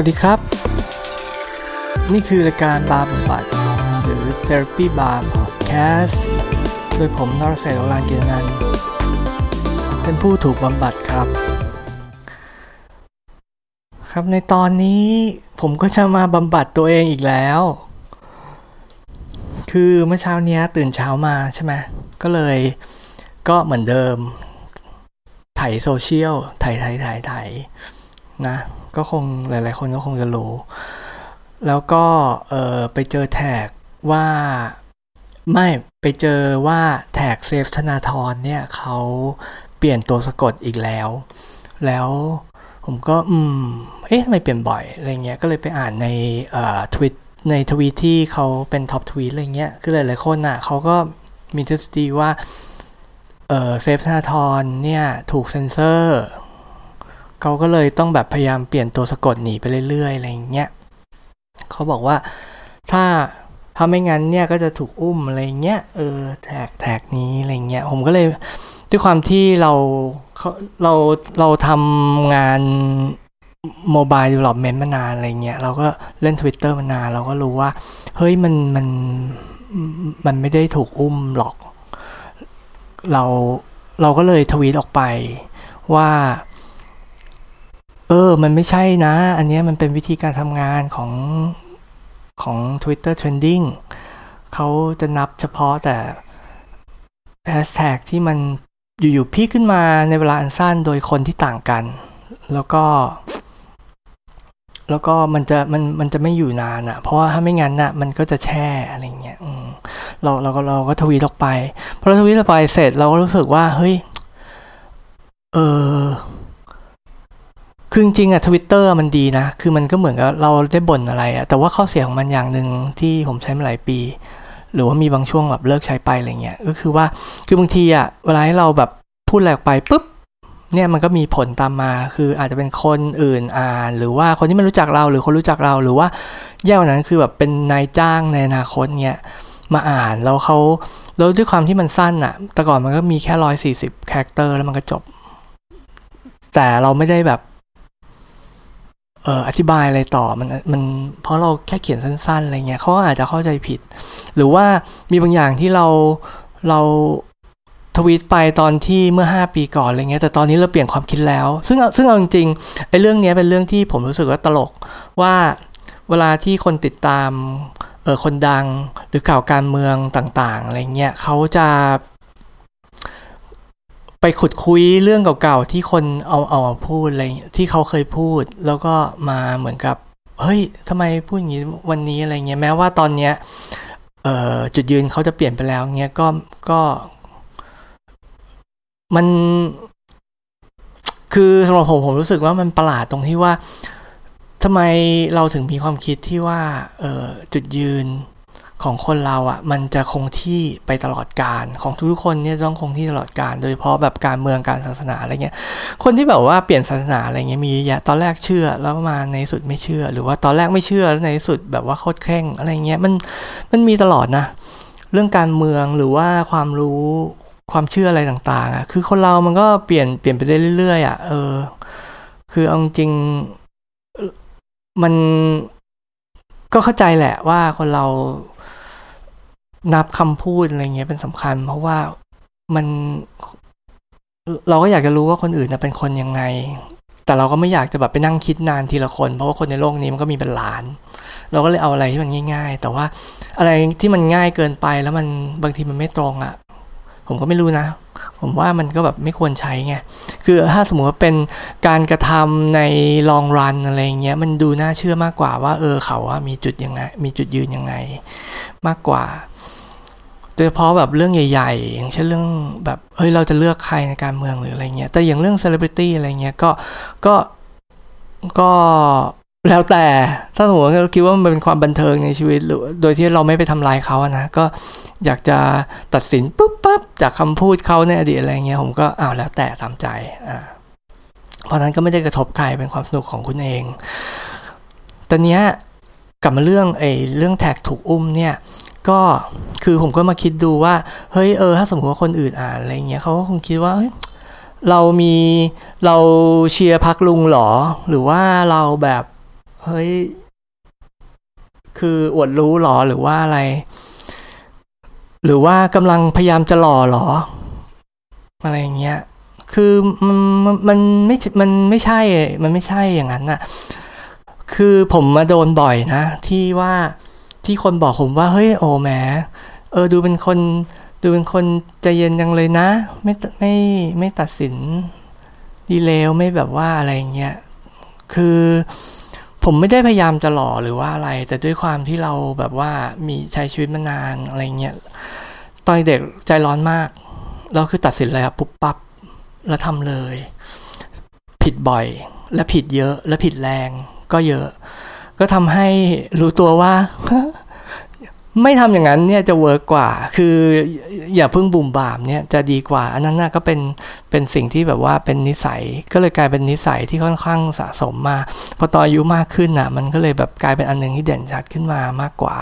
วัสดีครับ นี่คือรายการบาร์บำบัดหรือ Therapy Bar Podcast โดยผมนรชัยโอรานเกียรนันเป็นผู้ถูกบำบัดครับ ครับในตอนนี้ผมก็จะมาบำบัดตัวเองอีกแล้ว คือเมื่อเช้านี้ตื่นเช้ามาใช่ไหมก็เลยก็เหมือนเดิมถ่ายโซเชียลถ่ายถ่ายถ่ายถ่ายนะ ก็คงหลาย ๆ คนก็คงจะรู้ แล้วก็เออไปเจอแท็กว่าไม่ไปเจอว่าแท็กเซฟธนาธรเนี่ยเขาเปลี่ยนตัวสะกดอีกแล้ว แล้วผมก็อืม เอ๊ะทำไมเปลี่ยนบ่อยอะไรเงี้ย ก็เลยไปอ่านในเอ่อทวิตในทวีตที่เขาเป็น top tweet อะไรเงี้ย คือหลาย ๆ คนอะเขาก็มีทฤษฎีว่าเออ save ธนาธรเนี่ยถูกเซ็นเซอร์ เขาก็เลยต้องแบบพยายามเปลี่ยนตัวสะกดหนีไปเรื่อยๆอะไรอย่างเงี้ยเขาบอกว่าถ้าถ้าไม่งั้นเนี่ยก็จะถูกอุ้มอะไรเงี้ยเออแท็กแท็กนี้อะไรเงี้ยผมก็เลยด้วยความที่เราเราเราทำงาน mobile development มานานอะไรเงี้ยเราก็เล่น Twitter มานานเราก็รู้ว่า เฮ้ยมันมันมันไม่ได้ถูกอุ้มหรอก เราเราก็เลยทวีตออกไปว่า เออ มันไม่ใช่นะ อันนี้มันเป็นวิธีการทำงานของของ Twitter Trending เขาจะนับเฉพาะแต่แฮชแท็กที่มันอยู่ๆพีคขึ้นมาในเวลาอันสั้นโดยคนที่ต่างกัน แล้วก็ แล้วก็มันจะมันมันจะไม่อยู่นานอะ่ะ เพราะว่าถ้าไม่งั้นน่ะ มันก็จะแช่อะไรเงี้ยเราเราก็เราก็ทวีตออกไปพอเราทวีตออกไปเสร็จเราก็รู้สึกว่า เฮ้ย เออ คือจริงอะทวิตเตอร์มันดีนะ คือมันก็เหมือนกับเราได้บ่นอะไรอะแต่ว่าข้อเสียของมันอย่างหนึ่งที่ผมใช้มาหลายปี หรือว่ามีบางช่วงแบบเลิกใช้ไปอะไรเงี้ย ก็คือว่า คือบางทีอะเวลาให้เราแบบพูดอะไรออกไปปุ๊บ เนี่ยมันก็มีผลตามมา คืออาจจะเป็นคนอื่นอ่าน หรือว่าคนที่ไม่รู้จักเรา หรือคนรู้จักเรา หรือว่าแย่กว่านั้นคือแบบเป็นนายจ้างในอนาคตเนี่ยมาอ่านแล้วเขาแล้วด้วยความที่มันสั้นอะแต่ก่อนมันก็มีแค่ร้อยสี่สิบคาแรคเตอร์แล้วมันก็จบ แต่เราไม่ได้แบบ อออธิบายอะไรต่อมันมันเพราะเราแค่เขียนสั้นๆอะไรเงี้ยเขาอาจจะเข้าใจผิด หรือว่ามีบางอย่างที่เราเราทวีตไปตอนที่เมื่อ 5 ปีก่อนอะไรเงี้ยแต่ตอนนี้เราเปลี่ยนความคิดแล้ว ซึ่งซึ่งเอาจริงๆไอ้เรื่องนี้เป็นเรื่องที่ผมรู้สึกว่าตลกว่าเวลาที่คนติดตามเออคนดังหรือข่าวการเมืองต่างๆอะไรเงี้ยเขาจะ ไปขุดคุยเรื่องเก่าๆที่คนเอาเอามาพูดอะไรที่เขาเคยพูด แล้วก็มาเหมือนกับ เฮ้ยทำไมพูดอย่างนี้วันนี้อะไรเงี้ยแม้ว่าตอนเนี้ยเออจุดยืนเขาจะเปลี่ยนไปแล้วเงี้ยก็ก็มันคือสำหรับผมผมรู้สึกว่ามันประหลาดตรงที่ว่าทำไมเราถึงมีความคิดที่ว่าเออจุดยืน ของคนเราอะ่ะมันจะคงที่ไปตลอดการของทุกคนเนี่ยต้องคงที่ตลอดการ โดยเฉพาะแบบการเมืองการศาสนาอะไรเงี้ยคนที่แบบว่าเปลี่ยนศาสนาอะไรเงี้ยมีเยอะตอนแรกเชื่อแล้วมาในสุดไม่เชื่อ หรือว่าตอนแรกไม่เชื่อแล้วในสุดแบบว่าโคตรเคร่งอะไรเงี้ยมันมันมีตลอดนะ เรื่องการเมืองหรือว่าความรู้ความเชื่ออะไรต่างๆอะคือคนเรามันก็เปลี่ยนเปลี่ยนไปได้เรื่อยๆอะเออ คือเอาจริงมัน ก็เข้าใจแหละว่าคนเรานับคำพูดอะไรเงี้ยเป็นสำคัญ เพราะว่ามันเราก็อยากจะรู้ว่าคนอื่นเป็นคนยังไง แต่เราก็ไม่อยากจะแบบไปนั่งคิดนานทีละคน เพราะว่าคนในโลกนี้มันก็มีเป็นล้าน เราก็เลยเอาอะไรที่มันง่าย ๆ แต่ว่าอะไรที่มันง่ายเกินไปแล้วมันบางทีมันไม่ตรงอะ่ะ ผมก็ไม่รู้นะ ผมว่ามันก็แบบไม่ควรใช้ไง คือถ้าสมมติว่าเป็นการกระทำในลองรันอะไรเงี้ย มันดูน่าเชื่อมากกว่าว่า เออเขาว่ามีจุดยังไง มีจุดยืนยังไงมากกว่า โดยเฉพาะแบบเรื่องใหญ่ ๆ อย่างเช่นเรื่องแบบเฮ้ยเราจะเลือกใครในการเมืองหรืออะไรเงี้ย แต่อย่างเรื่องเซเลบริตี้อะไรเงี้ยก็ก็ก็ แล้วแต่ถ้าสมมติเราคิดว่ามันเป็นความบันเทิงในชีวิตหรือโดยที่เราไม่ไปทำลายเขาอะนะก็อยากจะตัดสินปุ๊บปั๊บจากคำพูดเขาในอดีตอะไรเงี้ยผมก็อ้าวแล้วแต่ตามใจอ่าเพราะนั้นก็ไม่ได้กระทบใครเป็นความสนุกของคุณเอง ตอนเนี้ยกลับมาเรื่องไอ้เรื่องแท็กถูกอุ้มเนี่ยก็คือผมก็มาคิดดูว่าเฮ้ยเออถ้าสมมติว่าคนอื่นอ่านอะไรเงี้ยเขาก็คงคิดว่าเรามีเราเชียร์พักลุงหรอ หรือว่าเราแบบ เฮ้ย คืออวดรู้หรอหรือว่าอะไร หรือว่ากำลังพยายามจะหล่อหรอ อะไรอย่างเงี้ย คือมันมันไม่มันไม่ใช่ มันไม่ใช่อย่างนั้นน่ะคือผมมาโดนบ่อยนะ ที่ว่าที่คนบอกผมว่าเฮ้ยโอ้แหมเออดูเป็นคนดูเป็นคนใจเย็นจังเลยนะ ไม่ไม่ไม่ตัดสินดีเลวไม่แบบว่าอะไรเงี้ยคือ ผมไม่ได้พยายามจะหล่อหรือว่าอะไร แต่ด้วยความที่เราแบบว่ามีใช้ชีวิตมานานอะไรเงี้ยตอนเด็กใจร้อนมาก เราคือตัดสินเลยครับปุ๊บปั๊บแล้วทำเลย ผิดบ่อย และผิดเยอะ และผิดแรงก็เยอะ ก็ทำให้รู้ตัวว่า ไม่ทำอย่างนั้นเนี่ยจะ work กว่า คืออย่าเพิ่งบุ่มบ่ามเนี่ยจะดีกว่า อันนั้นน่ะก็เป็นเป็นสิ่งที่แบบว่าเป็นนิสัย ก็เลยกลายเป็นนิสัยที่ค่อนข้างสะสมมา พอตอนอายุมากขึ้นน่ะ มันก็เลยแบบกลายเป็นอันหนึ่งที่เด่นชัดขึ้นมามากกว่า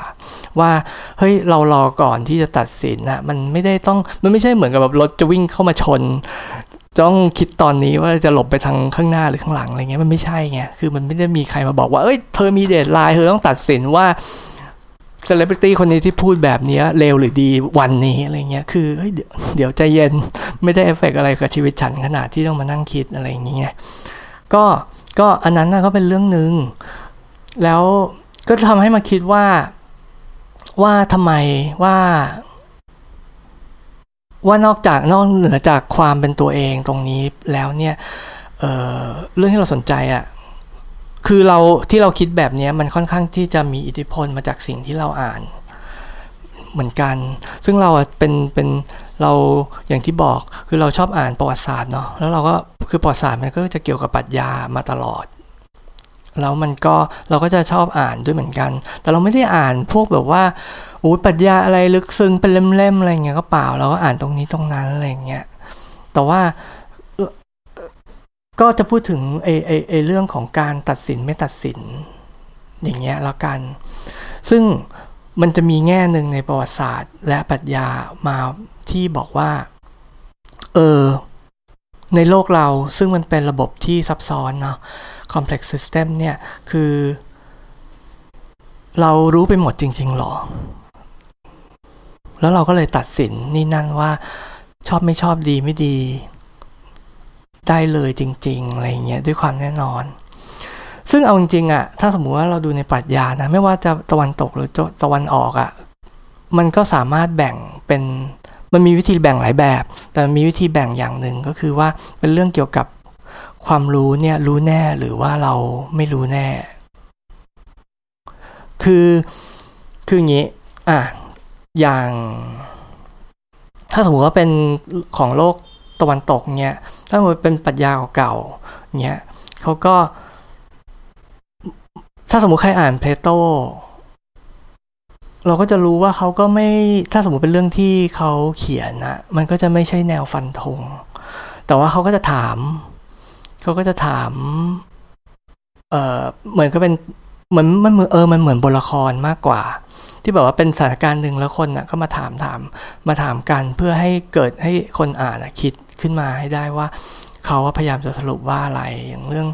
ว่าเฮ้ยเรารอก่อนที่จะตัดสินน่ะ มันไม่ได้ต้อง มันไม่ใช่เหมือนกับแบบรถจะวิ่งเข้ามาชนต้องคิดตอนนี้ว่าจะหลบไปทางข้างหน้าหรือข้างหลังอะไรเงี้ยมันไม่ใช่ไง คือมันไม่ได้มีใครมาบอกว่า เอ้ย เธอมี deadline เธอต้องตัดสินว่า เซเลบริตี้คนนี้ที่พูดแบบนี้เลวหรือดีวันนี้อะไรเงี้ยคือเฮ้ยเดี๋ยวใจเย็นไม่ได้ affect อะไรกับชีวิตฉันขนาดที่ต้องมานั่งคิดอะไรอย่างเงี้ยก็ก็อันนั้นก็เป็นเรื่องหนึ่งแล้วก็ทำให้มาคิดว่าว่าทำไมว่าว่านอกจากนอกเหนือจากความเป็นตัวเองตรงนี้แล้วเนี่ยเเรื่องที่เราสนใจอะ่ะ คือเราที่เราคิดแบบนี้มันค่อนข้างที่จะมีอิทธิพลมาจากสิ่งที่เราอ่าน เหมือนกัน ซึ่งเราเป็นเป็นเราอย่างที่บอกคือเราชอบอ่านประวัติศาสตร์เนาะแล้วเราก็คือประวัติศาสตร์มันก็จะเกี่ยวกับปรัชญามาตลอดแล้วมันก็เราก็จะชอบอ่านด้วยเหมือนกัน แต่เราไม่ได้อ่านพวกแบบว่าอู้ปรัชญาอะไรลึกซึ้งเป็นเล่มๆอะไรเงี้ยก็เปล่าเราก็อ่านตรงนี้ตรงนั้นอะไรเงี้ยแต่ว่า ก็จะพูดถึงไอ้ไอ้ไอ้เรื่องของการตัดสินไม่ตัดสิน อย่างเงี้ยแล้วกัน ซึ่งมันจะมีแง่หนึ่งในประวัติศาสตร์ และปรัชญามาที่บอกว่า เออ ในโลกเราซึ่งมันเป็นระบบที่ซับซ้อนเนาะ complex system เนี่ย คือ เรารู้ไปหมดจริง ๆ หรอ แล้วเราก็เลยตัดสินนี่นั่นว่าชอบไม่ชอบดีไม่ดี ได้เลยจริงๆอะไรเงี้ยด้วยความแน่นอน ซึ่งเอาจริงๆอะ่ะถ้าสมมุติว่าเราดูในปรัชญานะไม่ว่าจะตะวันตกหรือตะวันออกอะ่ะมันก็สามารถแบ่งเป็นมันมีวิธีแบ่งหลายแบบ แต่มีวิธีแบ่งอย่างหนึ่งก็คือว่าเป็นเรื่องเกี่ยวกับความรู้เนี่ยรู้แน่หรือว่าเราไม่รู้แน่ คือคืออย่างนี้อะอย่าง ถ้าสมมติว่าเป็นของโลกะวันตกเนี่ยถ้ามันเป็นปรัชญาเก่าๆเนี่ยเขาก็ ถ้าสมมติใครอ่านเพลโตเราก็จะรู้ว่าเขาก็ไม่ถ้าสมมติเป็นเรื่องที่เขาเขียนนะมันก็จะไม่ใช่แนวฟันธงแต่ว่าเขาก็จะถามเขาก็จะถามเออเหมือนก็เป็นเหมือนมันเหมือนเออมันเหมือนบทละครมากกว่า ที่แบบว่าเป็นสถานการณ์หนึ่งแล้วคนนะ่ะก็มาถามถามมาถามกันเพื่อให้เกิดให้คนอ่านคิด ขึ้นมาให้ได้ว่าเขาพยายามจะสรุปว่าอะไรอย่างเรื่อง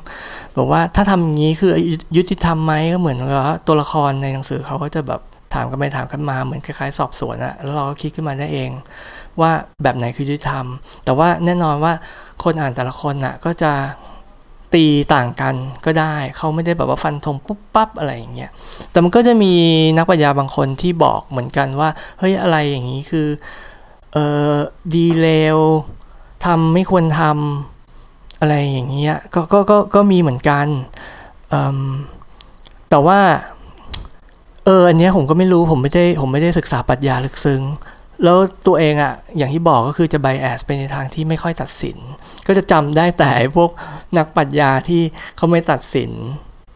บอกว่าถ้าทำอย่างนี้คือยุติธรรมไหมก็เหมือนกับตัวละครในหนังสือเขาก็จะแบบถามกันไปถามกันมาเหมือนคล้ายๆสอบสวนอะแล้วเราก็คิดขึ้นมาได้เอง ว่าแบบไหนคือยุติธรรม แต่ว่าแน่นอนว่าคนอ่านแต่ละคนอะก็จะตีต่างกันก็ได้ เขาไม่ได้แบบว่าฟันธงปุ๊บปั๊บอะไรอย่างเงี้ยแต่มันก็จะมีนักปัญญาบางคนที่บอกเหมือนกันว่าเฮ้ยอะไรอย่างนี้คือเออดีเลว ทำไม่ควรทำอะไรอย่างเงี้ยก็ก็ก็ก็มีเหมือนกันแต่ว่าเอออันเนี้ยผมก็ไม่รู้ผมไม่ได้ผมไม่ได้ศึกษาปรัชญาลึกซึ้ง แล้วตัวเองอะอย่างที่บอกก็คือจะ bias ไปในทางที่ไม่ค่อยตัดสิน ก็จะจำได้แต่พวกนักปรัชญาที่เขาไม่ตัดสิน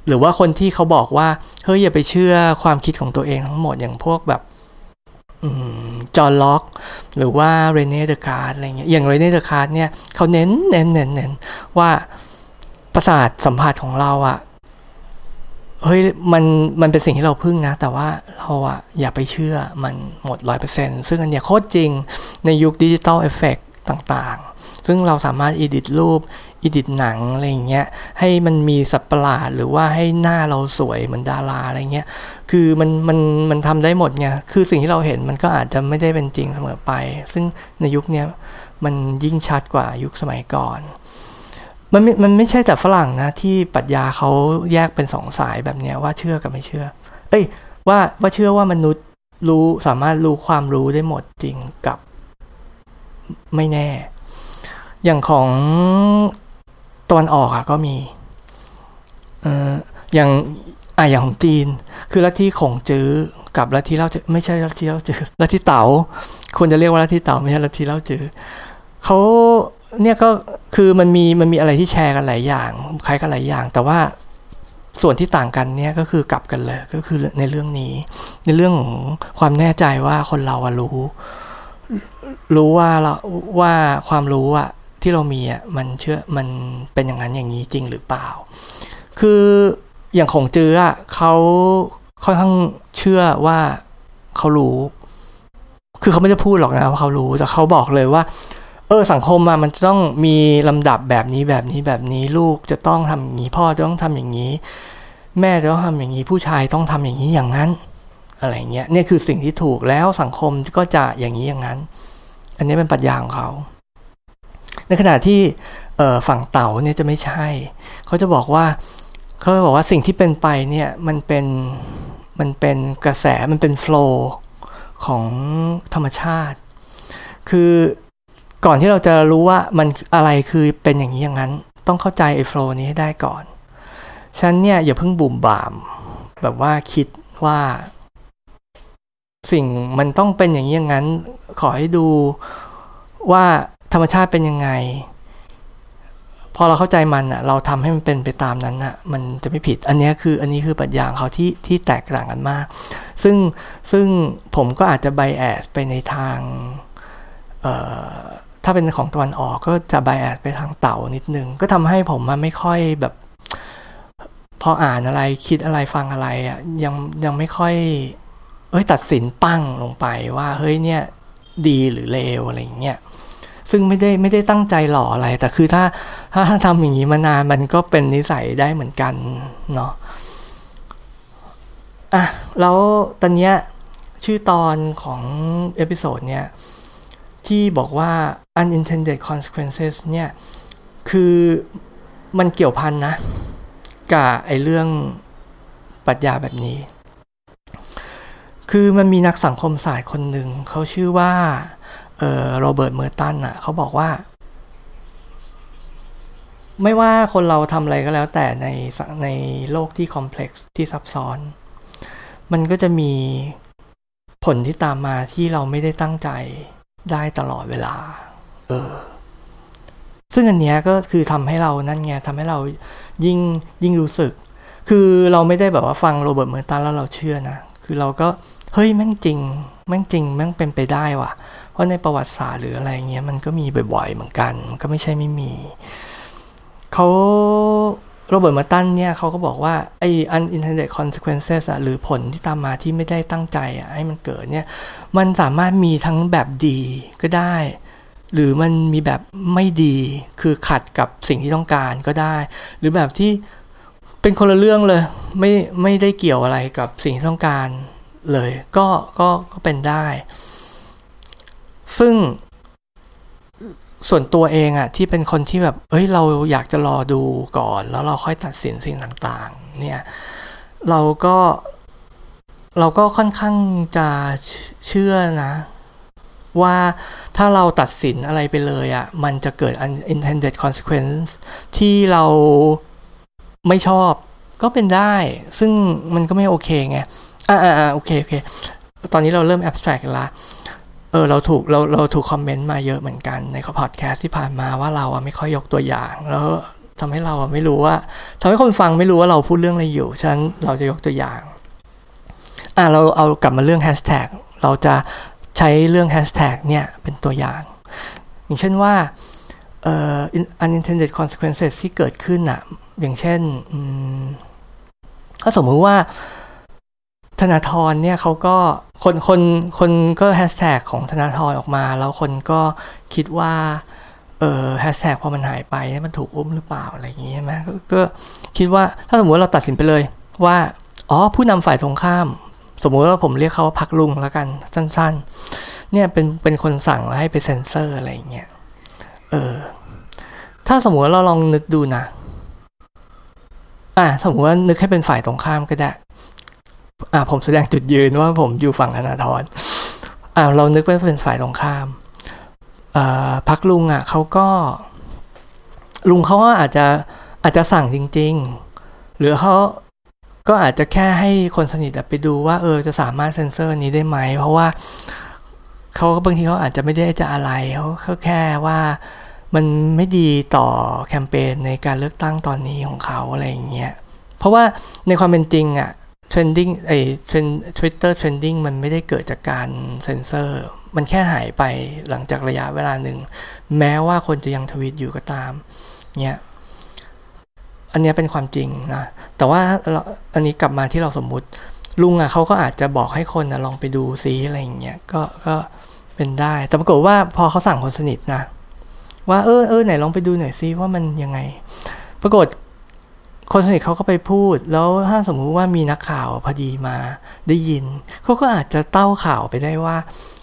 หรือว่าคนที่เขาบอกว่าเฮ้ยอย่าไปเชื่อความคิดของตัวเองทั้งหมดอย่างพวกแบบ จอห์นล็อก หรือว่าเรเน่เดอะคาร์ดอะไรเงี้ยอย่างเรเน่เดอะคาร์ดเนี่ยเขาเน้นเน้นเน้นเน้นว่าประสาทสัมผัสของเราอะเฮ้ยมันมันเป็นสิ่งที่เราพึ่งนะ แต่ว่าเราอะอย่าไปเชื่อมันหมดร้อยเปอร์เซ็นต์ซึ่งอันเนี้ยโคตรจริงในยุคดิจิตอลเอฟเฟกต่างๆ ซึ่งเราสามารถ edit รูป edit หนังอะไรอย่างเงี้ยให้มันมีสัตว์ประหลาดหรือว่าให้หน้าเราสวยเหมือนดาราอะไรเงี้ยคือมันมันมันทำได้หมดไงคือสิ่งที่เราเห็นมันก็อาจจะไม่ได้เป็นจริงเสมอไป ซึ่งในยุคนี้มันยิ่งชัดกว่ายุคสมัยก่อนมันมันไม่ใช่แต่ฝรั่งนะ ที่ปรัชญาเขาแยกเป็นสองสายแบบเนี้ยว่าเชื่อกับไม่เชื่อ เอ้ยว่าว่าเชื่อว่ามนุษย์รู้สามารถรู้ความรู้ได้หมดจริงกับไม่แน่ อย่างของ ตะวันออกอะก็มีเอออย่างอะอย่างของจีน คือลัทธิขงจื้อกับลัทธิเล่าจื้อไม่ใช่ลัทธิเล่าจื้อลัทธิเต๋าควรจะเรียกว่าลัทธิเต๋าไม่ใช่ลัทธิเล่าจื้อเขาเนี่ยก็คือมันมีมันมีอะไรที่แชร์กันหลายอย่างคล้ายกันหลายอย่าง แต่ว่าส่วนที่ต่างกันเนี่ยก็คือกลับกันเลยก็คือในเรื่องนี้ ในเรื่องของความแน่ใจว่าคนเราอะรู้ รู้ว่าเราว่าความรู้อะ ที่เรามีอะมันเชื่อมันเป็นอย่างนั้นอย่างนี้จริงหรือเปล่า คืออย่างของเจืออะเขาค่อนข้างเชื่อว่าเขารู้ คือเขาไม่ได้พูดหรอกนะว่าเขารู้แต่เขาบอกเลยว่า เออสังคมอะมันต้องมีลำดับแบบนี้แบบนี้แบบนี้ลูกจะต้องทำอย่างนี้ พ่อจะต้องทำอย่างนี้ แม่จะต้องทำอย่างนี้ ผู้ชายต้องทำอย่างนี้อย่างนั้น อะไรเงี้ยนี่คือสิ่งที่ถูกแล้วสังคมก็จะอย่างนี้อย่างนั้น อันนี้เป็นปรัชญาของเขา ในขณะที่ฝั่งเต่าเนี่ยจะไม่ใช่ เขาจะบอกว่าเขาจะบอกว่าสิ่งที่เป็นไปเนี่ยมันเป็นมันเป็นกระแสมันเป็นโฟล์ของธรรมชาติ คือก่อนที่เราจะรู้ว่ามันอะไรคือเป็นอย่างนี้อย่างนั้น ต้องเข้าใจไอ้โฟล์นี้ให้ได้ก่อนฉันเนี่ยอย่าเพิ่งบุ่มบาม แบบว่าคิดว่า สิ่งมันต้องเป็นอย่างนี้อย่างนั้น ขอให้ดูว่า ธรรมชาติเป็นยังไง พอเราเข้าใจมันอะเราทำให้มันเป็นไปตามนั้นอะมันจะไม่ผิด อันนี้คืออันนี้คือปรัชญาเขาที่ที่แตกต่างกันมาก ซึ่งซึ่งผมก็อาจจะไบแอสไปในทางเอ่อถ้าเป็นของตะวันออกก็จะไบแอสไปทางเต่านิดนึง ก็ทำให้ผมมันไม่ค่อยแบบ พออ่านอะไรคิดอะไรฟังอะไรอะยังยังไม่ค่อยเอ้ยตัดสินปั้งลงไปว่า เฮ้ยเนี่ย ดีหรือเลวอะไรอย่างเงี้ย ซึ่งไม่ได้ไม่ได้ตั้งใจหล่ออะไร แต่คือถ้าถ้าทำอย่างนี้มานานมันก็เป็นนิสัยได้เหมือนกันเนาะอะแล้วตอนเนี้ยชื่อตอนของ episode เนี้ยที่บอกว่า unintended consequences เนี่ยคือมันเกี่ยวพันนะกับไอเรื่องปรัชญาแบบนี้ คือมันมีนักสังคมศาสตร์คนหนึ่งเขาชื่อว่า โรเบิร์ตเมอร์ตันอะเขาบอกว่า ไม่ว่าคนเราทำอะไรก็แล้ว แต่ในในโลกที่ complex ที่ซับซ้อน มันก็จะมีผลที่ตามมาที่เราไม่ได้ตั้งใจได้ตลอดเวลา เออ ซึ่งอันเนี้ยก็คือทำให้เรานั่นไงทำให้เรายิ่งยิ่งรู้สึก คือเราไม่ได้แบบว่าฟังโรเบิร์ตเมอร์ตันแล้วเราเชื่อนะ คือเราก็ เฮ้ย แม่งจริง แม่งจริง แม่งเป็นไปได้ว่ะ เพราะในประวัติศาสตร์หรืออะไรเงี้ยมันก็มีบ่อยๆเหมือนกัน มันก็ไม่ใช่ไม่มีเขาโรเบิร์ตมาตันเนี่ยเขาก็บอกว่าไอ้ unintended consequences อะหรือผลที่ตามมาที่ไม่ได้ตั้งใจอะให้มันเกิดเนี่ย มันสามารถมีทั้งแบบดีก็ได้ หรือมันมีแบบไม่ดีคือขัดกับสิ่งที่ต้องการก็ได้ หรือแบบที่เป็นคนละเรื่องเลย ไม่ไม่ได้เกี่ยวอะไรกับสิ่งที่ต้องการเลย ก็ก็ก็เป็นได้ ซึ่งส่วนตัวเองอะที่เป็นคนที่แบบเอ้ยเราอยากจะรอดูก่อน แล้วเราค่อยตัดสินสิ่งต่างๆ เนี่ย เราก็เราก็ค่อนข้างจะเชื่อนะ ว่าถ้าเราตัดสินอะไรไปเลยอะมันจะเกิด unintended consequence ที่เราไม่ชอบก็เป็นได้ ซึ่งมันก็ไม่โอเคไง อ่าอ่าโอเค โอเค ตอนนี้เราเริ่ม abstract ละ เออเราถูกเราเราถูกคอมเมนต์มาเยอะเหมือนกันในพอดแคสต์ที่ผ่านมาว่าเราอะไม่ค่อยยกตัวอย่าง แล้วทำให้เราอะไม่รู้ว่าทำให้คนฟังไม่รู้ว่าเราพูดเรื่องอะไรอยู่ฉะนั้นเราจะยกตัวอย่างอะเราเอากลับมาเรื่องแฮชแท็กเราจะใช้เรื่องแฮชแท็กเนี่ยเป็นตัวอย่าง อย่างเช่นว่าเอ่อ unintended consequences ที่เกิดขึ้นอะอย่างเช่นถ้าสมมุติว่า ธนาธรเนี่ยเขาก็คนคนคนก็แฮชแท็กของธนาธรออกมา แล้วคนก็คิดว่าเออแฮชแท็กพอมันหายไปมันถูกอุ้มหรือเปล่าอะไรอย่างงี้ใช่ไหมกก็คิดว่าถ้าสมมติเราตัดสินไปเลยว่าอ๋อผู้นำฝ่ายตรงข้าม สมมุติว่าผมเรียกเขาว่าพักลุงแล้วกันสั้น ๆ เนี่ยเป็นเป็นคนสั่งให้ไปเซ็นเซอร์อะไรอย่างเงี้ยเออถ้าสมมติเราลองนึกดูนะอะสมมติว่านึกให้เป็นฝ่ายตรงข้ามก็ได้ อะผมแสดงจุดยืนว่าผมอยู่ฝั่งธนาธรอะเรานึกไปเป็นฝ่ายตรงข้ามอ่าพักลุงอะเขาก็ ลุงเขาก็อาจจะอาจจะสั่งจริง ๆ หรือเขาก็อาจจะแค่ให้คนสนิทไปดูว่าเออจะสามารถเซ็นเซอร์นี้ได้ไหม เพราะว่าเขาบางทีเขาอาจจะไม่ได้จะอะไรเขาเขาแค่ว่ามันไม่ดีต่อแคมเปญในการเลือกตั้งตอนนี้ของเขาอะไรอย่างเงี้ยเพราะว่าในความเป็นจริงอะ trending ไอ้ trend Twitter trending มันไม่ได้เกิดจากการเซ็นเซอร์ มันแค่หายไปหลังจากระยะเวลาหนึ่ง แม้ว่าคนจะยังทวีตอยู่ก็ตามเนี่ยอันนี้เป็นความจริงนะ แต่ว่าอันนี้กลับมาที่เราสมมุติ ลุงอะเขาก็อาจจะบอกให้คนนะลองไปดูซิอะไรอย่างเงี้ยก็ก็เป็นได้ แต่ปรากฏว่าพอเขาสั่งคนสนิทนะ ว่าเออเออไหนลองไปดูหน่อยซิว่ามันยังไง ปรากฏ คนสนิทเขาก็ไปพูด แล้วถ้าสมมุติว่ามีนักข่าวพอดีมาได้ยินเขาก็อาจจะเต้าข่าวไปได้ว่า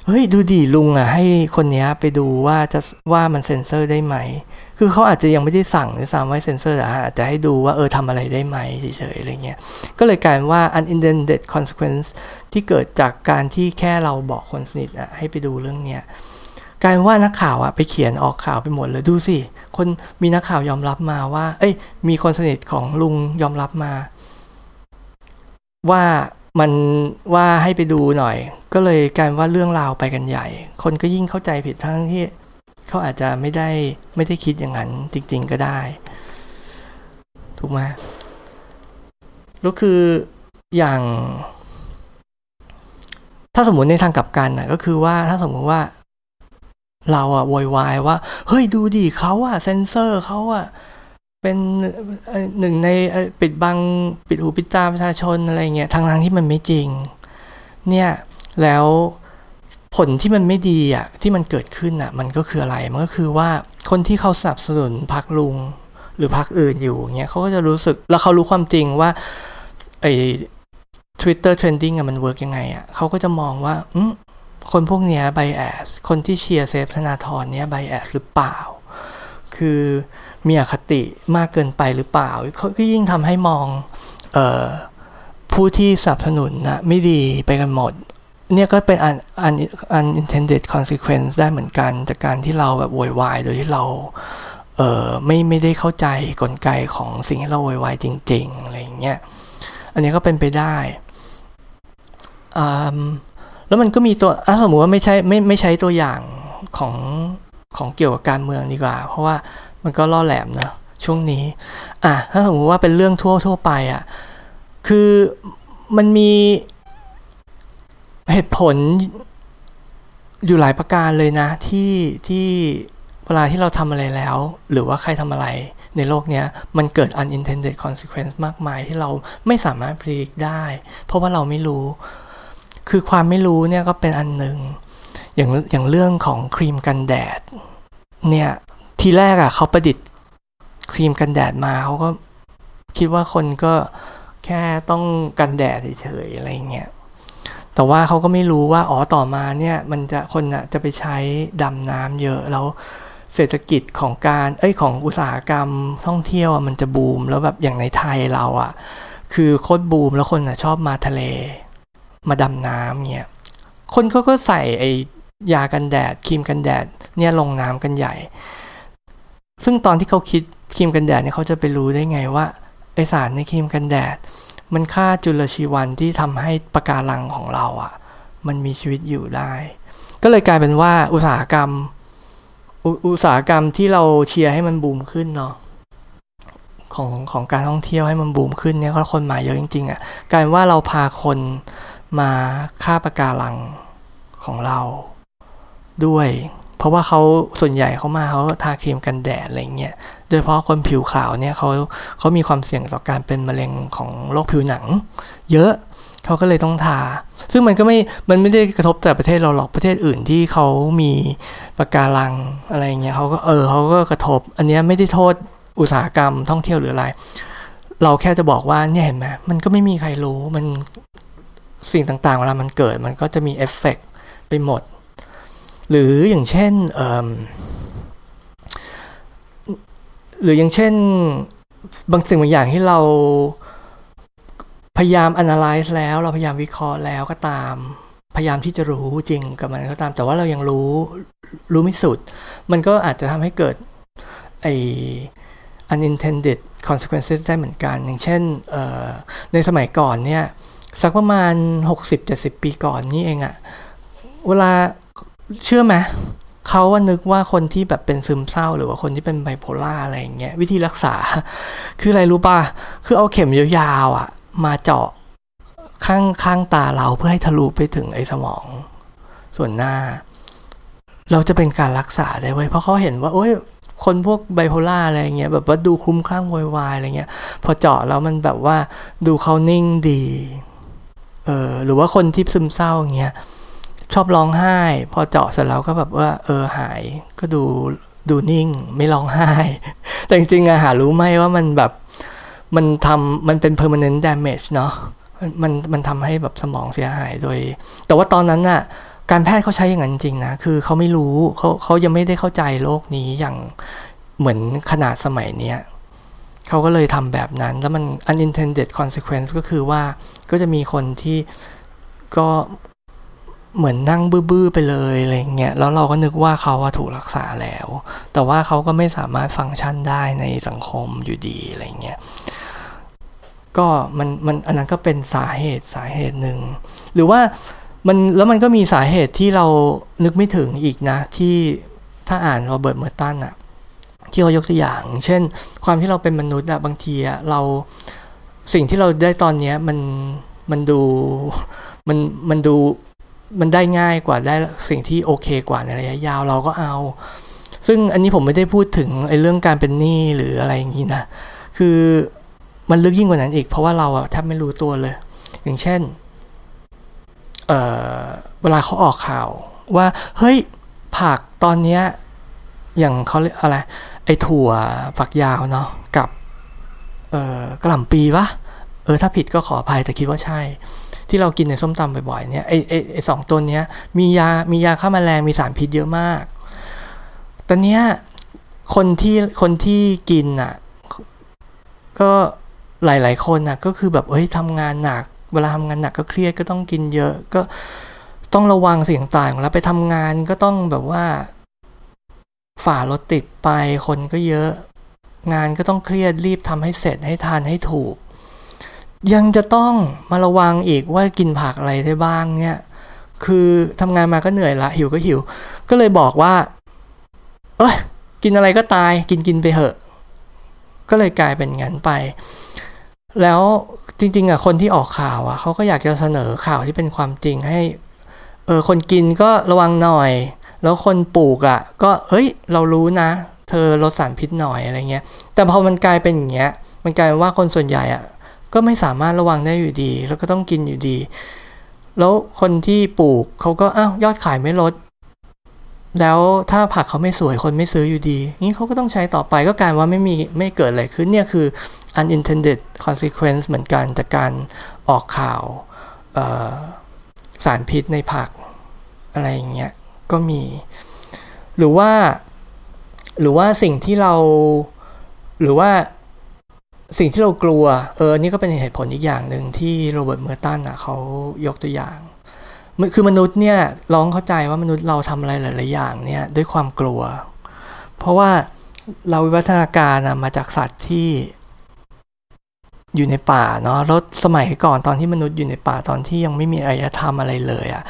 เฮ้ยดูดีลุงอะให้คนนี้ไปดูว่าจะว่ามันเซ็นเซอร์ได้ไหม คือเขาอาจจะยังไม่ได้สั่งในสามไว้เซนเซอร์แต่อาจจะให้ดูว่าเออทำอะไรได้ไหมเฉยๆอะไรเงี้ย ก็เลยกลายว่า unintended consequence ที่เกิดจากการที่แค่เราบอกคนสนิทอะให้ไปดูเรื่องเนี้ย กลายว่านักข่าวอะไปเขียนออกข่าวไปหมดเลยดูสิคนมีนักข่าวยอมรับมาว่า เอ้ย มีคนสนิทของลุงยอมรับมา ว่ามันว่าให้ไปดูหน่อย ก็เลยกลายว่าเรื่องราวไปกันใหญ่ คนก็ยิ่งเข้าใจผิดทั้งที่เขาอาจจะไม่ได้ไม่ได้คิดอย่างนั้นจริง ๆก็ได้ ถูกไหมแล้วคืออย่าง ถ้าสมมติในทางกลับกันนะก็คือว่าถ้าสมมติว่า เราอะโวยวายว่า เฮ้ยดูดิเขาอะเซนเซอร์เขาอะเป็นหนึ่งในปิดบังปิดหูปิดตาประชาชนอะไรเงี้ยทางทางที่มันไม่จริง เนี่ยแล้วผลที่มันไม่ดีอะที่มันเกิดขึ้นอะมันก็คืออะไรมันก็คือว่าคนที่เขาสนับสนุนพรรคลุงหรือพรรคอื่นอยู่เงี้ยเขาก็จะรู้สึกแล้วเขารู้ความจริงว่าไอ้ Twitter trending อะมัน work ยังไงอะเขาก็จะมองว่าอื คนพวกเนี้ยไบแอสคนที่เชียร์เซฟธนาธรเนี้ยไบแอสหรือเปล่า คือมีอคติมากเกินไปหรือเปล่าเขาก็ยิ่งทำให้มองออผู้ที่สนับสนุนนะไม่ดีไปกันหมด เนี่ยก็เป็น un un unintended consequence ได้เหมือนกัน จากการที่เราแบบโวยวายโดยที่เราเออไม่ไม่ได้เข้าใจกลไกของสิ่งที่เราโวยวายจริง ๆ อะไรอย่างเงี้ย อันนี้ก็เป็นไปได้ แล้วมันก็มีตัวถ้าสมมติว่าไม่ใช่ไม่ไม่ใช้ตัวอย่างของของเกี่ยวกับการเมืองดีกว่า เพราะว่ามันก็ล่อแหลมเนะช่วงนี้ อะถ้าสมมติว่าเป็นเรื่องทั่วทั่วไปอะคือมันมีเหตุผลอยู่หลายประการเลยนะที่ที่เวลาที่เราทำอะไรแล้ว หรือว่าใครทำอะไรในโลกนี้มันเกิด unintended consequence มากมายที่เราไม่สามารถพิจิตได้ เพราะว่าเราไม่รู้ คือความไม่รู้เนี่ยก็เป็นอันหนึ่งอย่างอย่างเรื่องของครีมกันแดด เนี่ยทีแรกอะ่ะเขาประดิษฐ์ครีมกันแดดมาเขาก็คิดว่าคนก็แค่ต้องกันแดดเฉยๆอะไรเงี้ยแต่ว่าเขาก็ไม่รู้ว่าอ๋อต่อมาเนี่ยมันจะคนอะจะไปใช้ดำน้ำเยอะแล้วเศรษฐกิจของการเอ้ยของอุตสาหกรรมท่องเที่ยวมันจะบูม แล้วแบบอย่างในไทยเราอะ่ะ คือโคตรบูมแล้วคนอะชอบมาทะเล มาดำน้ำเนี่ยคนเขาก็ใส่ไอยากันแดดครีมกันแดดเนี่ยลงน้ำกันใหญ่ ซึ่งตอนที่เขาคิดครีมกันแดดเนี่ยเขาจะไปรู้ได้ไงว่าไอสารในครีมกันแดด มันฆ่าจุลชีวันที่ทำให้ปะการังของเราอะ่ะ มันมีชีวิตอยู่ได้ ก็เลยกลายเป็นว่าอุตสาหกรรมอุตสาหกรรมที่เราเชียร์ให้มันบูมขึ้นเนาะของของการท่องเที่ยวให้มันบูมขึ้นเนี่ยคนมาเยอะจริงๆอะ่ะกลายว่าเราพาคน มาฆ่าปะการังของเราด้วย เพราะว่าเขาส่วนใหญ่เขามาเขาทาครีมกันแดดอะไรเงี้ยโดยเฉพาะคนผิวขาวเนี่ยเขาเขามีความเสี่ยงต่อการเป็นมะเร็งของโรคผิวหนัง เยอะเขาก็เลยต้องทา ซึ่งมันก็ไม่ มันไม่ได้กระทบแต่ประเทศเราหรอก ประเทศอื่นที่เขามีปะการังอะไรเงี้ยเขาก็เออเขาก็กระทบ อันนี้ไม่ได้โทษอุตสาหกรรมท่องเที่ยวหรืออะไร เราแค่จะบอกว่าเนี่ยเห็นไหมมันก็ไม่มีใครรู้ มัน สิ่งต่างๆเวลามันเกิดมันก็จะมีเอฟเฟกไปหมด หรืออย่างเช่นหรืออย่างเช่นบางสิ่งบางอย่างที่เราพยายาม analyze แล้วเราพยายามวิเคราะห์แล้วก็ตาม พยายามที่จะรู้จริงกับมันก็ตาม แต่ว่าเรายังรู้รู้ไม่สุด มันก็อาจจะทำให้เกิดไอ unintended consequences ได้เหมือนกัน อย่างเช่นในสมัยก่อนเนี่ย สักประมาณ 60-70 ปีก่อนนี่เองอะเวลาเชื่อไหมเขาว่านึกว่าคนที่แบบเป็นซึมเศร้าหรือว่าคนที่เป็นไบโพล่าอะไรอย่างเงี้ยวิธีรักษา คืออะไรรู้ป่ะ คือเอาเข็มยาวๆอะ มาเจาะข้างข้างตาเราเพื่อให้ทะลุไปถึงไอ้สมอง ส่วนหน้า เราจะเป็นการรักษาได้เว้ยเพราะเขาเห็นว่าโอ้ยคนพวกไบโพล่าอะไรเงี้ยแบบว่าดูคุ้มข้างวอยวายอะไรเงี้ยพอเจาะแล้วมันแบบว่าดูเขานิ่งดี เออหรือว่าคนที่ซึมเศร้าอย่างเงี้ยชอบร้องไห้ พอเจาะเสร็จแล้วก็แบบว่า เออหายก็ดูดูนิ่ง ไม่ร้องไห้ แต่จริงๆอะหารู้ไหมว่ามันแบบมันทำมันเป็น permanent damage เนาะมันมันทำให้แบบสมองเสียหายโดย แต่ว่าตอนนั้นน่ะการแพทย์เขาใช้อย่างนั้นจริงนะ คือเขาไม่รู้เขาเขายังไม่ได้เข้าใจโลกนี้อย่างเหมือนขนาดสมัยเนี้ย เขาก็เลยทำแบบนั้น แล้วมัน unintended consequence ก็คือว่าก็จะมีคนที่ก็เหมือนนั่งบื้อๆไปเลยอะไรเงี้ย แล้วเราก็นึกว่าเขาถูกรักษาแล้ว แต่ว่าเขาก็ไม่สามารถฟังก์ชันได้ในสังคมอยู่ดีอะไรเงี้ย ก็มันมันอันนั้นก็เป็นสาเหตุสาเหตุหนึ่ง หรือว่ามันแล้วมันก็มีสาเหตุที่เรานึกไม่ถึงอีกนะ ที่ถ้าอ่านโรเบิร์ตเมอร์ตันอะ ที่เขายกตัวอย่าง เช่น ความที่เราเป็นมนุษย์อะบางทีอะเราสิ่งที่เราได้ตอนนี้มันมันดูมันมันดูมันได้ง่ายกว่าได้สิ่งที่โอเคกว่าในระยะยาวเราก็เอา ซึ่งอันนี้ผมไม่ได้พูดถึงไอ้เรื่องการเป็นหนี้หรืออะไรอย่างนี้นะคือมันลึกยิ่งกว่านั้นอีก เพราะว่าเราอะแทบไม่รู้ตัวเลย อย่างเช่นเเวลาเขาออกข่าวว่าเฮ้ยผักตอนเนี้ยอย่างเขาเรียกอะไร ไอ้ถั่วฝักยาวเนาะกับเออกระหล่ำปีปะเออถ้าผิดก็ขออภัยแต่คิดว่าใช่ ที่เรากินในส้มตำบ่อยๆเนี่ยไอไอไอสองตัวเนี้ยมียามียาฆ่ามาแมลงมีสารพิษเยอะมากแต่เนี้ยคนที่คนที่กินอะก็หลาย ๆ คนอะก็คือแบบเฮ้ยทำงานหนัก เวลาทำงานหนักก็เครียดก็ต้องกินเยอะก็ต้องระวังเสิ่งต่างแล้วไปทำงานก็ต้องแบบว่า ฝ่ารถติดไปคนก็เยอะ งานก็ต้องเครียดรีบทำให้เสร็จให้ทานให้ถูก ยังจะต้องมาระวังอีกว่ากินผักอะไรได้บ้างเนี่ย คือทำงานมาก็เหนื่อยละ หิวก็หิว ก็เลยบอกว่า เอ้ยกินอะไรก็ตายกินกินไปเหอะ ก็เลยกลายเป็นงั้นไป แล้วจริง ๆอะคนที่ออกข่าวอะเขาก็อยากจะเสนอข่าวที่เป็นความจริงให้ เออคนกินก็ระวังหน่อย แล้วคนปลูกอะ ก็เฮ้ย เรารู้นะ เธอลดสารพิษหน่อยอะไรเงี้ย แต่พอมันกลายเป็นอย่างเงี้ย มันกลายเป็นว่าคนส่วนใหญ่อะ ก็ไม่สามารถระวังได้อยู่ดี แล้วก็ต้องกินอยู่ดี แล้วคนที่ปลูกเขาก็อ้าวยอดขายไม่ลด แล้วถ้าผักเขาไม่สวยคนไม่ซื้ออยู่ดีงี้เขาก็ต้องใช้ต่อไปก็กลายว่าไม่มีไม่เกิดอะไรขึ้นเนี่ยคือ unintended consequence เหมือนกันจากการออกข่าวสารพิษในผักอะไรอย่างเงี้ย ก็มี หรือว่า หรือว่าสิ่งที่เรา หรือว่าสิ่งที่เรากลัว เออ นี่ก็เป็นเหตุผลอีกอย่างหนึ่งที่โรเบิร์ตเมอร์ตันอะเขายกตัวอย่าง คือมนุษย์เนี่ยลองเข้าใจว่ามนุษย์เราทำอะไรหลาย ๆ อย่างเนี่ยด้วยความกลัว เพราะว่าเราวิวัฒนาการมาจากสัตว์ที่อยู่ในป่าเนาะแล้วสมัยก่อนตอนที่มนุษย์อยู่ในป่าตอนที่ยังไม่มีอารยธรรมอะไรเลยอะ่ะ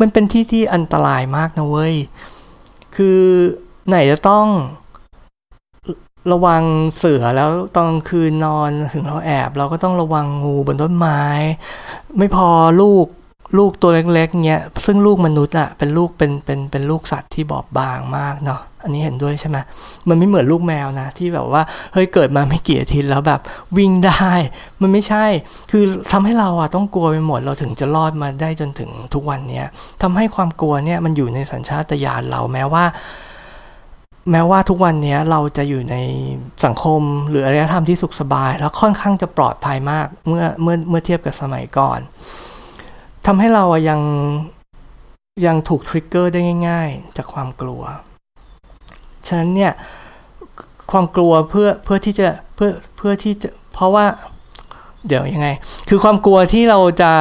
มันเป็นที่ที่อันตรายมากนะเว้ย คือไหนจะต้องระวังเสือแล้วตอนคืนนอนถึงเราแอบ เราก็ต้องระวังงูบนต้นไม้ ไม่พอลูกลูกตัวเล็กๆเงี้ยซึ่งลูกมนุษย์อะเป็นลูกเป็นเป็นเป็นลูกสัตว์ที่บอบบางมากเนาะ อันนี้เห็นด้วยใช่ไหมมันไม่เหมือนลูกแมวนะ ที่แบบว่าเฮ้ยเกิดมาไม่กี่อาทิตย์แล้วแบบวิ่งได้ มันไม่ใช่ คือทำให้เราอะต้องกลัวไปหมดเราถึงจะรอดมาได้จนถึงทุกวันเนี้ยทำให้ความกลัวเนี่ยมันอยู่ในสัญชาตญาณเราแม้ว่า แม้ว่าทุกวันนี้เราจะอยู่ในสังคมหรืออารยธรรมที่สุขสบาย แล้วค่อนข้างจะปลอดภัยมากเมื่อเมื่อเมื่อเทียบกับสมัยก่อนทำให้เรายังยังถูกทริกเกอร์ได้ง่าย ๆ จากความกลัว ฉะนั้นเนี่ยความกลัวเพื่อเพื่อที่จะเพื่อเพื่อที่จะเพราะว่าเดี๋ยวยังไง คือความกลัวที่เราจะ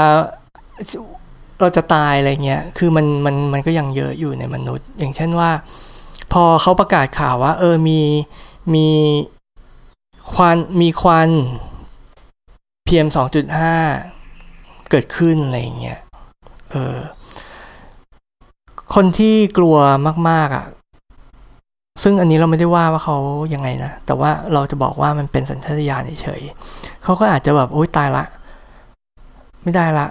เราจะตายอะไรเงี้ย คือมันมันมันก็ยังเยอะอยู่ในมนุษย์ อย่างเช่นว่า พอเขาประกาศข่าวว่า เออมีมีควันมีควัน PM 2.5เกิดขึ้นอะไรเงี้ย เออ คนที่กลัวมาก ๆ อะ ซึ่งอันนี้เราไม่ได้ว่าว่าเขายังไงนะ แต่ว่าเราจะบอกว่ามันเป็นสัญชาตญาณเฉยๆเขาก็อาจจะแบบโอ๊ยตายละ ไม่ได้ละ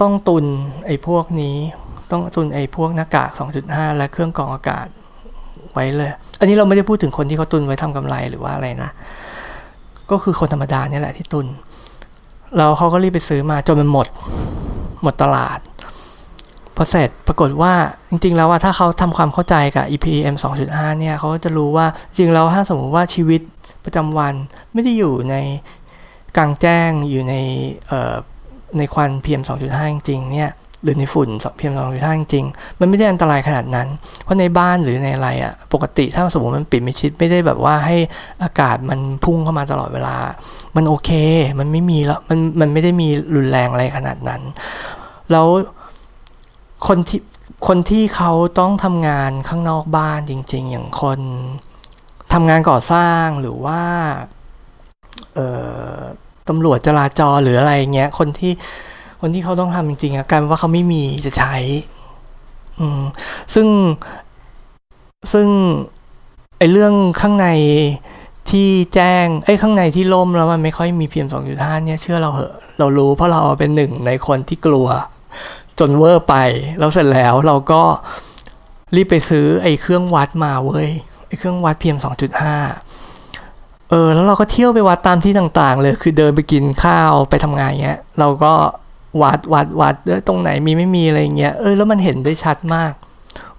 ต้องตุนไอ้พวกนี้ ต้องตุนไอ้พวกหน้ากาก 2.5 และเครื่องกรองอากาศไว้เลย อันนี้เราไม่ได้พูดถึงคนที่เขาตุนไว้ทำกำไรหรือว่าอะไรนะ ก็คือคนธรรมดาเนี่ยแหละที่ตุน เราเขาก็รีบไปซื้อมาจนมันหมด หมดตลาด พอเสร็จปรากฏว่าจริง ๆ แล้วว่าถ้าเขาทำความเข้าใจกับ EPM 2.5 เนี่ยเขาจะรู้ว่าจริงแล้วถ้าสมมติว่าชีวิตประจำวันไม่ได้อยู่ในกลางแจ้งอยู่ในในควัน PM 2.5 จริงๆเนี่ยหรือในฝุ่น PM 2.5 จริงๆมันไม่ได้อันตรายขนาดนั้น เพราะในบ้านหรือในอะไรอะ่ะปกติถ้าสมมติมันปิดไม่ชิดไม่ได้แบบว่าให้อากาศมันพุ่งเข้ามาตลอดเวลา มันโอเค มันไม่มีแล้วมันมันไม่ได้มีรุนแรงอะไรขนาดนั้น แล้ว คนที่คนที่เขาต้องทำงานข้างนอกบ้านจริง ๆ อย่างคนทำงานก่อสร้างหรือว่าตำรวจจราจรหรืออะไรเงี้ย คนที่คนที่เขาต้องทำจริงๆอะกายเป็นว่าเขาไม่มีจะใช้ อืม ซึ่งซึ่งไอเรื่องข้างในที่แจ้งไอ้ข้างในที่ล่มแล้วมันไม่ค่อยมีเพียงสองจุดห้าเนี่ยเชื่อเราเหอะ เรารู้เพราะเราเป็นหนึ่งในคนที่กลัว จนเวอร์ไป แล้วเสร็จแล้วเราก็รีบไปซื้อไอ้เครื่องวัดมาเว้ยไอ้เครื่องวัด PM 2.5 เออ แล้วเราก็เที่ยวไปวัดตามที่ต่างๆ เลย คือเดินไปกินข้าวไปทำงานเงี้ย เราก็วัดวัดวัดตรงไหนมีไม่มีอะไรเงี้ย เออ แล้วมันเห็นได้ชัดมาก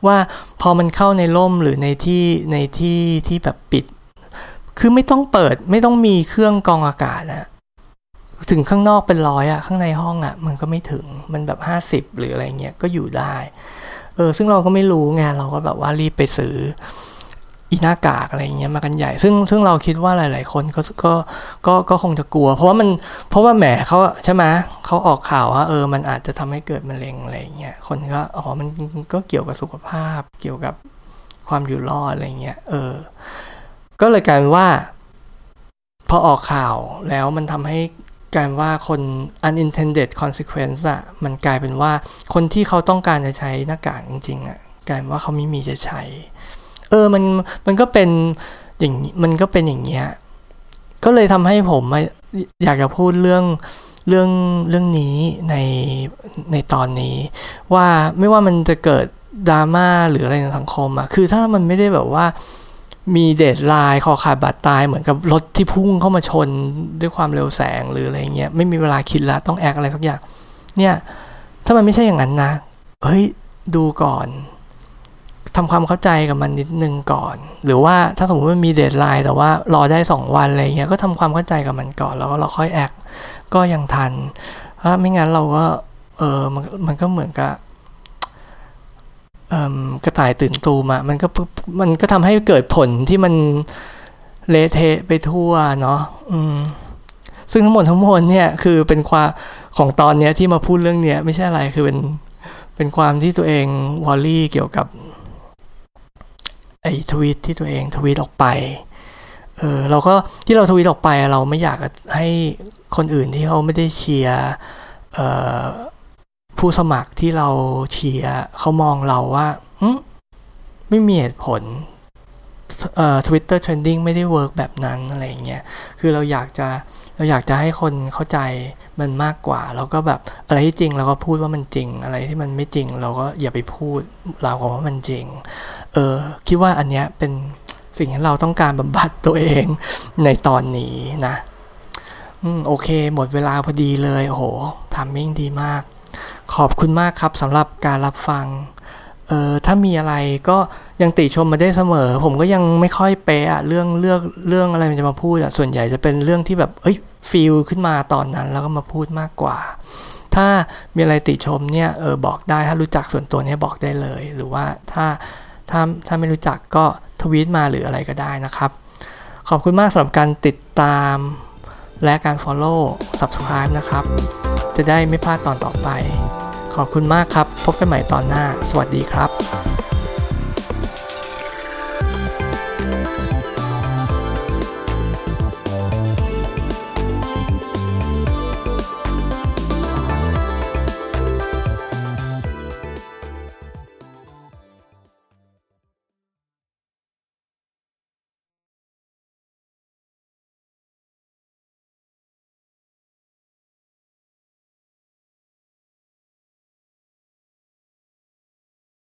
ว่าพอมันเข้าในร่มหรือในที่ในที่ที่แบบปิด คือไม่ต้องเปิดไม่ต้องมีเครื่องกรองอากาศนะ ถึงข้างนอกเป็นร้อยอะข้างในห้องอะมันก็ไม่ถึงมันแบบห้าสิบหรืออะไรเงี้ยก็อยู่ได้เออซึ่งเราก็ไม่รู้ไงเราก็แบบว่ารีบไปซื้ออีหน้ากากอะไรเงี้ยมากันใหญ่ ซึ่งซึ่งเราคิดว่าหลาย ๆ คนก็ก็ก็ก็คงจะกลัว เพราะว่ามันเพราะว่าแหมเขาใช่ไหมเขาออกข่าวว่าเออมันอาจจะทำให้เกิดมะเร็งอะไรเงี้ยคนก็อ๋อมันก็เกี่ยวกับสุขภาพ เกี่ยวกับความอยู่รอดอะไรเงี้ยเออ ก็เลยกลายเป็นว่า พอออกข่าวแล้วมันทำให้ กลายว่าคน unintended consequence อะมันกลายเป็นว่าคนที่เขาต้องการจะใช้หน้ากากจริงๆอะกลายว่าเขาไม่มีจะใช้ เออมันมันก็เป็นอย่างมันก็เป็นอย่างเงี้ยก็เลยทำให้ผมอยากจะพูดเรื่องเรื่องเรื่องนี้ในในตอนนี้ ว่าไม่ว่ามันจะเกิดดราม่าหรืออะไรในสังคมอะคือถ้ามันไม่ได้แบบว่า มี deadline คอขาดบาดตายเหมือนกับรถที่พุ่งเข้ามาชนด้วยความเร็วแสงหรืออะไรเงี้ยไม่มีเวลาคิดละต้อง act อะไรสักอย่าง เนี่ยถ้ามันไม่ใช่อย่างนั้นนะเฮ้ยดูก่อนทำความเข้าใจกับมันนิดนึงก่อน หรือว่าถ้าสมมติมันมี deadline แต่ว่ารอได้ 2 วันอะไรเงี้ยก็ทำความเข้าใจกับมันก่อน แล้วก็เราค่อย act ก็ยังทันเพราะไม่งั้นเราก็เออมันมันก็เหมือนกับ กระต่ายตื่นตูมอะมันก็มันก็ทำให้เกิดผลที่มันเละเทะไปทั่วเนาะซึ่งทั้งหมดทั้งมวลเนี่ยคือเป็นความของตอนเนี้ยที่มาพูดเรื่องเนี้ยไม่ใช่อะไรคือเป็นเป็นความที่ตัวเองวอลลี่เกี่ยวกับไอ้ทวีตที่ตัวเองทวีตออกไป เออเราก็ที่เราทวีตออกไปเราไม่อยากให้คนอื่นที่เขาไม่ได้เชียร์เอ่อ ผู้สมัครที่เราเชียร์เขามองเราว่าไม่มีเหตุผลเอ่อ Twitter trending ไม่ได้เวิร์กแบบนั้นอะไรเงี้ย คือเราอยากจะเราอยากจะให้คนเข้าใจมันมากกว่า แล้วก็แบบอะไรที่จริงเราก็พูดว่ามันจริง อะไรที่มันไม่จริง เราก็อย่าไปพูดเราก็ว่ามันจริง เออคิดว่าอันเนี้ยเป็นสิ่งที่เราต้องการบำบัดตัวเองในตอนนี้นะ อืมโอเค หมดเวลาพอดีเลย โอ้โหทามมิ่งดีมาก ขอบคุณมากครับสำหรับการรับฟัง เออถ้ามีอะไรก็ยังติชมมาได้เสมอ ผมก็ยังไม่ค่อยเป๊ะอะเรื่องเรื่องเรื่องอะไรมันจะมาพูดอะส่วนใหญ่จะเป็นเรื่องที่แบบเอ้ยฟีลขึ้นมาตอนนั้นแล้วก็มาพูดมากกว่า ถ้ามีอะไรติชมเนี่ยเออบอกได้ถ้ารู้จักส่วนตัวเนี่ยบอกได้เลย หรือว่าถ้าถ้าถ้าไม่รู้จักก็ทวีตมาหรืออะไรก็ได้นะครับ ขอบคุณมากสำหรับการติดตามและการ Follow Subscribe นะครับ จะได้ไม่พลาดตอนต่อไป ขอบคุณมากครับ พบกันใหม่ตอนหน้า สวัสดีครับ